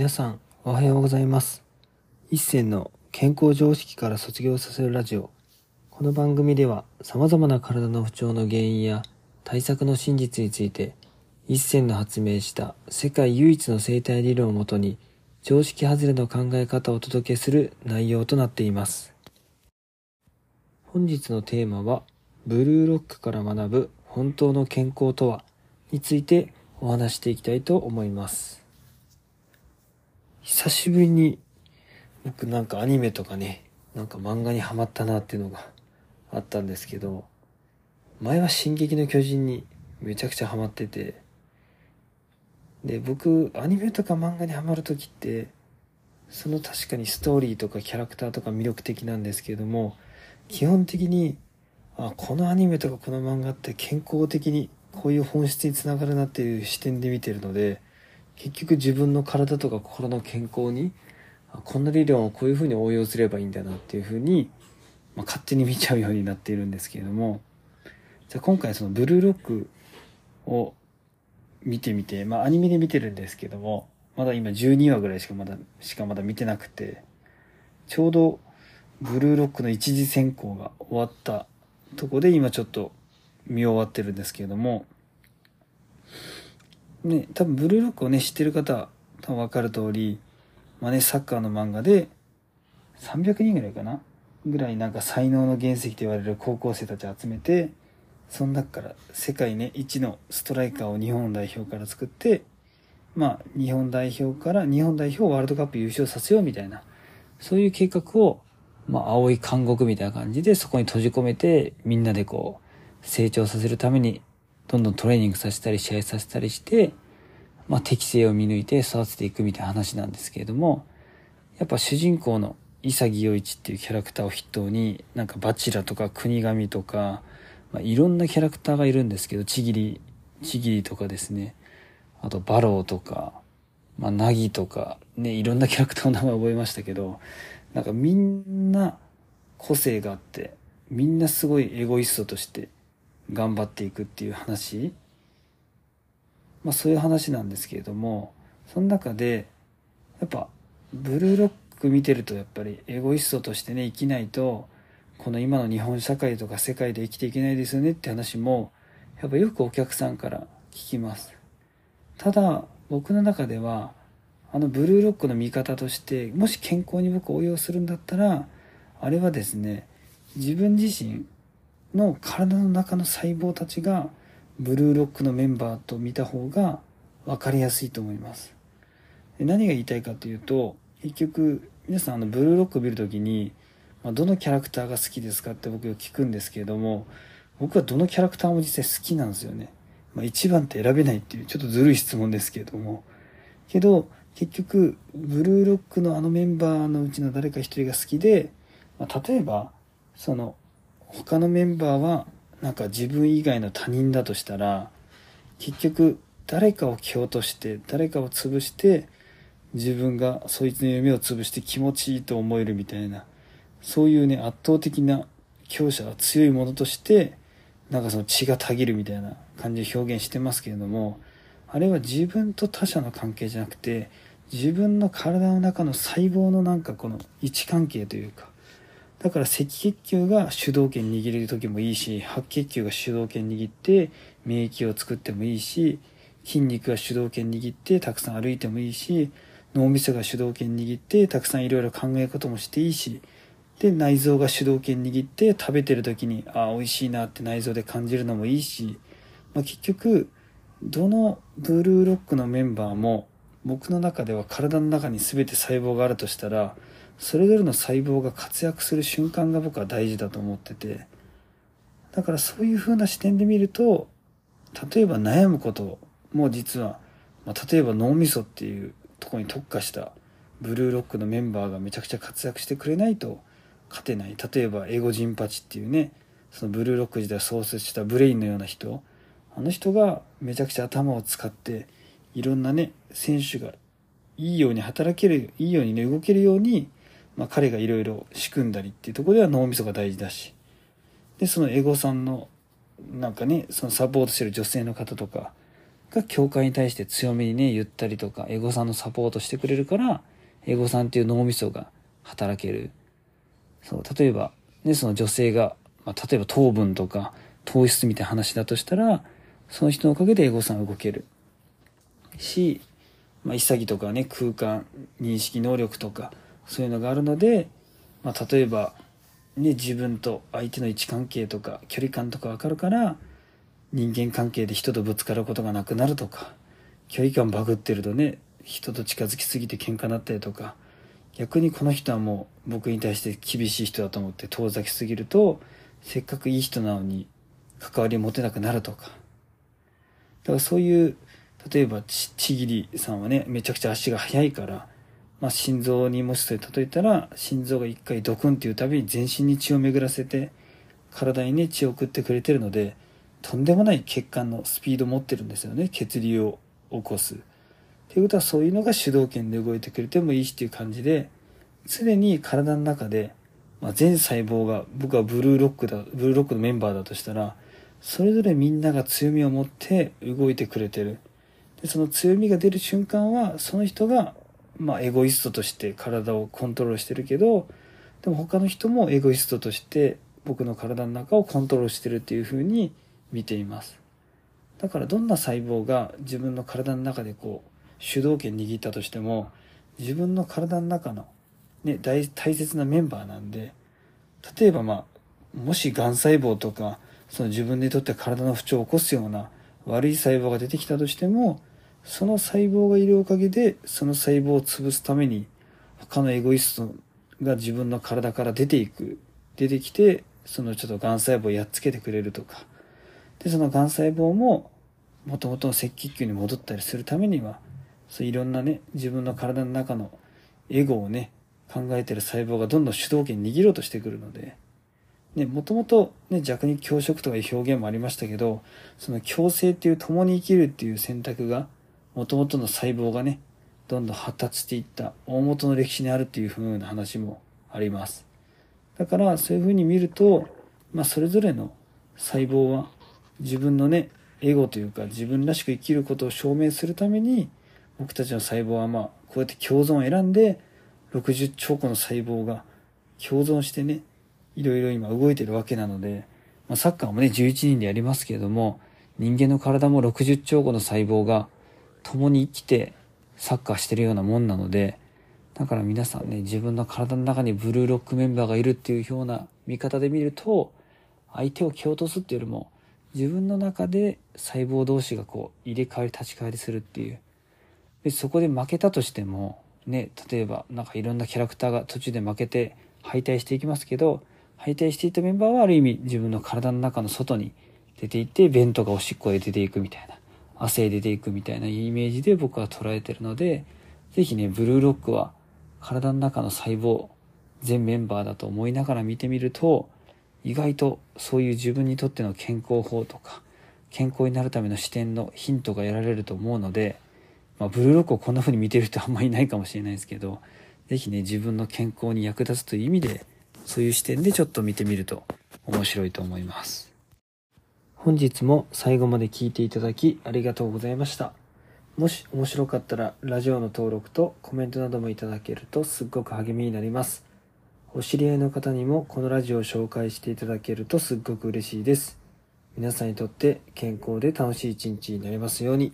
皆さんおはようございます。一銭の健康常識から卒業させるラジオ。この番組では様々な体の不調の原因や対策の真実について一銭の発明した世界唯一の生態理論をもとに常識外れの考え方をお届けする内容となっています。本日のテーマはブルーロックから学ぶ本当の健康とはについてお話していきたいと思います。久しぶりに僕なんかアニメとかね、なんか漫画にハマったなっていうのがあったんですけど、前は進撃の巨人にめちゃくちゃハマってて、で、僕、アニメとか漫画にハマるときって、その確かにストーリーとかキャラクターとか魅力的なんですけども、基本的に、あ、このアニメとかこの漫画って健康的にこういう本質につながるなっていう視点で見てるので、結局自分の体とか心の健康にこんな理論をこういうふうに応用すればいいんだなっていうふうに、まあ、勝手に見ちゃうようになっているんですけれどもじゃあ今回そのブルーロックを見てみてまあアニメで見てるんですけどもまだ今12話ぐらいしかまだしかまだ見てなくてちょうどブルーロックの一次選考が終わったとこで今ちょっと見終わってるんですけれどもね、多分ブルーロックをね、知ってる方は多分わかる通り、まあね、サッカーの漫画で、300人ぐらいかなぐらいなんか才能の原石と言われる高校生たち集めて、その中から世界ね、一のストライカーを日本代表から作って、まあ、日本代表から日本代表をワールドカップ優勝させようみたいな、そういう計画を、まあ、青い監獄みたいな感じでそこに閉じ込めて、みんなでこう、成長させるためにどんどんトレーニングさせたり試合させたりして、まあ、適性を見抜いて育てていくみたいな話なんですけれども、やっぱ主人公の潔陽一っていうキャラクターを筆頭に、なんかバチラとか国神とか、まあ、いろんなキャラクターがいるんですけど、ちぎり、ちぎりとかですね、あとバローとか、まあ、ナギとか、ね、いろんなキャラクターの名前覚えましたけど、なんかみんな個性があって、みんなすごいエゴイストとして頑張っていくっていう話。まあそういう話なんですけれどもその中でやっぱブルーロック見てるとやっぱりエゴイストとしてね生きないとこの今の日本社会とか世界で生きていけないですよねって話もやっぱよくお客さんから聞きます。ただ僕の中ではあのブルーロックの見方としてもし健康に僕応用するんだったらあれはですね自分自身の体の中の細胞たちがブルーロックのメンバーと見た方が分かりやすいと思います。何が言いたいかというと結局皆さんあのブルーロックを見るときに、まあ、どのキャラクターが好きですかって僕よく聞くんですけれども僕はどのキャラクターも実際好きなんですよね、まあ、一番って選べないっていうちょっとずるい質問ですけれども。けど結局ブルーロックのあのメンバーのうちの誰か一人が好きで、まあ、例えばその他のメンバーはなんか自分以外の他人だとしたら結局誰かを蹴落として誰かを潰して自分がそいつの夢を潰して気持ちいいと思えるみたいなそういうね圧倒的な強者が強いものとしてなんかその血がたぎるみたいな感じで表現してますけれどもあれは自分と他者の関係じゃなくて自分の体の中の細胞のなんかこの位置関係というかだから赤血球が主導権握れる時もいいし、白血球が主導権握って免疫を作ってもいいし、筋肉が主導権握ってたくさん歩いてもいいし、脳みそが主導権握ってたくさんいろいろ考えることもしていいし、で、内臓が主導権握って食べてる時に、ああ、美味しいなって内臓で感じるのもいいし、まあ、結局、どのブルーロックのメンバーも僕の中では体の中に全て細胞があるとしたら、それぞれの細胞が活躍する瞬間が僕は大事だと思っててだからそういう風な視点で見ると例えば悩むことも実は、まあ、例えば脳みそっていうとこに特化したブルーロックのメンバーがめちゃくちゃ活躍してくれないと勝てない。例えばエゴジンパチっていうねそのブルーロック時代創設したブレインのような人あの人がめちゃくちゃ頭を使っていろんなね選手がいいように働けるいいようにね動けるようにまあ、彼がいろいろ仕組んだりっていうとこでは脳みそが大事だしでそのエゴさんのなんかねそのサポートしてる女性の方とかが教会に対して強めにね言ったりとかエゴさんのサポートしてくれるからエゴさんっていう脳みそが働ける。そう例えば、ね、その女性が、まあ、例えば糖分とか糖質みたいな話だとしたらその人のおかげでエゴさんが動ける。し、まあ、潔とかね空間認識能力とかそういうのがあるので、まあ、例えば、ね、自分と相手の位置関係とか距離感とか分かるから人間関係で人とぶつかることがなくなるとか距離感バグってるとね人と近づきすぎて喧嘩になったりとか逆にこの人はもう僕に対して厳しい人だと思って遠ざきすぎるとせっかくいい人なのに関わりを持てなくなるとか。だからそういう例えばちちぎりさんはねめちゃくちゃ足が速いからまあ、心臓にもしそれ例えたら心臓が一回ドクンっていうたびに全身に血を巡らせて体にね血を送ってくれてるのでとんでもない血管のスピードを持ってるんですよね血流を起こす。っていうことはそういうのが主導権で動いてくれてもいいしっていう感じで常に体の中で、まあ、全細胞が僕はブルーロックだブルーロックのメンバーだとしたらそれぞれみんなが強みを持って動いてくれてるでその強みが出る瞬間はその人がまあ、エゴイストとして体をコントロールしてるけどでも他の人もエゴイストとして僕の体の中をコントロールしてるっていう風に見ています。だからどんな細胞が自分の体の中でこう主導権握ったとしても自分の体の中の、ね、大大切なメンバーなんで例えばまあもしがん細胞とかその自分にとって体の不調を起こすような悪い細胞が出てきたとしてもその細胞がいるおかげでその細胞を潰すために他のエゴイストが自分の体から出ていく出てきてそのちょっとがん細胞をやっつけてくれるとか。でそのがん細胞ももともとの赤血球に戻ったりするためにはそういろんなね自分の体の中のエゴをね考えてる細胞がどんどん主導権握ろうとしてくるのでね、もともとね、弱肉強食とかいう表現もありましたけど、その共生っていう共に生きるっていう選択がもともとの細胞がね、どんどん発達していった大元の歴史にあるっていう風な話もあります。だからそういう風に見ると、まあそれぞれの細胞は自分のね、エゴというか自分らしく生きることを証明するために僕たちの細胞はまあこうやって共存を選んで60兆個の細胞が共存してね、いろいろ今動いてるわけなので、まあ、サッカーもね11人でやりますけれども人間の体も60兆個の細胞が共に生きてサッカーしてるようなもんなのでだから皆さんね自分の体の中にブルーロックメンバーがいるっていうような見方で見ると相手を蹴落とすっていうよりも自分の中で細胞同士がこう入れ替わり立ち替わりするっていう。でそこで負けたとしてもね例えばなんかいろんなキャラクターが途中で負けて敗退していきますけど敗退していたメンバーはある意味自分の体の中の外に出ていって便とかおしっこで出ていくみたいな。亜生出ていくみたいなイメージで僕は捉えてるので、ぜひね、ブルーロックは体の中の細胞、全メンバーだと思いながら見てみると、意外とそういう自分にとっての健康法とか、健康になるための視点のヒントが得られると思うので、まあ、ブルーロックをこんな風に見てる人あんまりいないかもしれないですけど、ぜひね、自分の健康に役立つという意味で、そういう視点でちょっと見てみると面白いと思います。本日も最後まで聞いていただきありがとうございました。もし面白かったらラジオの登録とコメントなどもいただけるとすっごく励みになります。お知り合いの方にもこのラジオを紹介していただけるとすっごく嬉しいです。皆さんにとって健康で楽しい一日になりますように。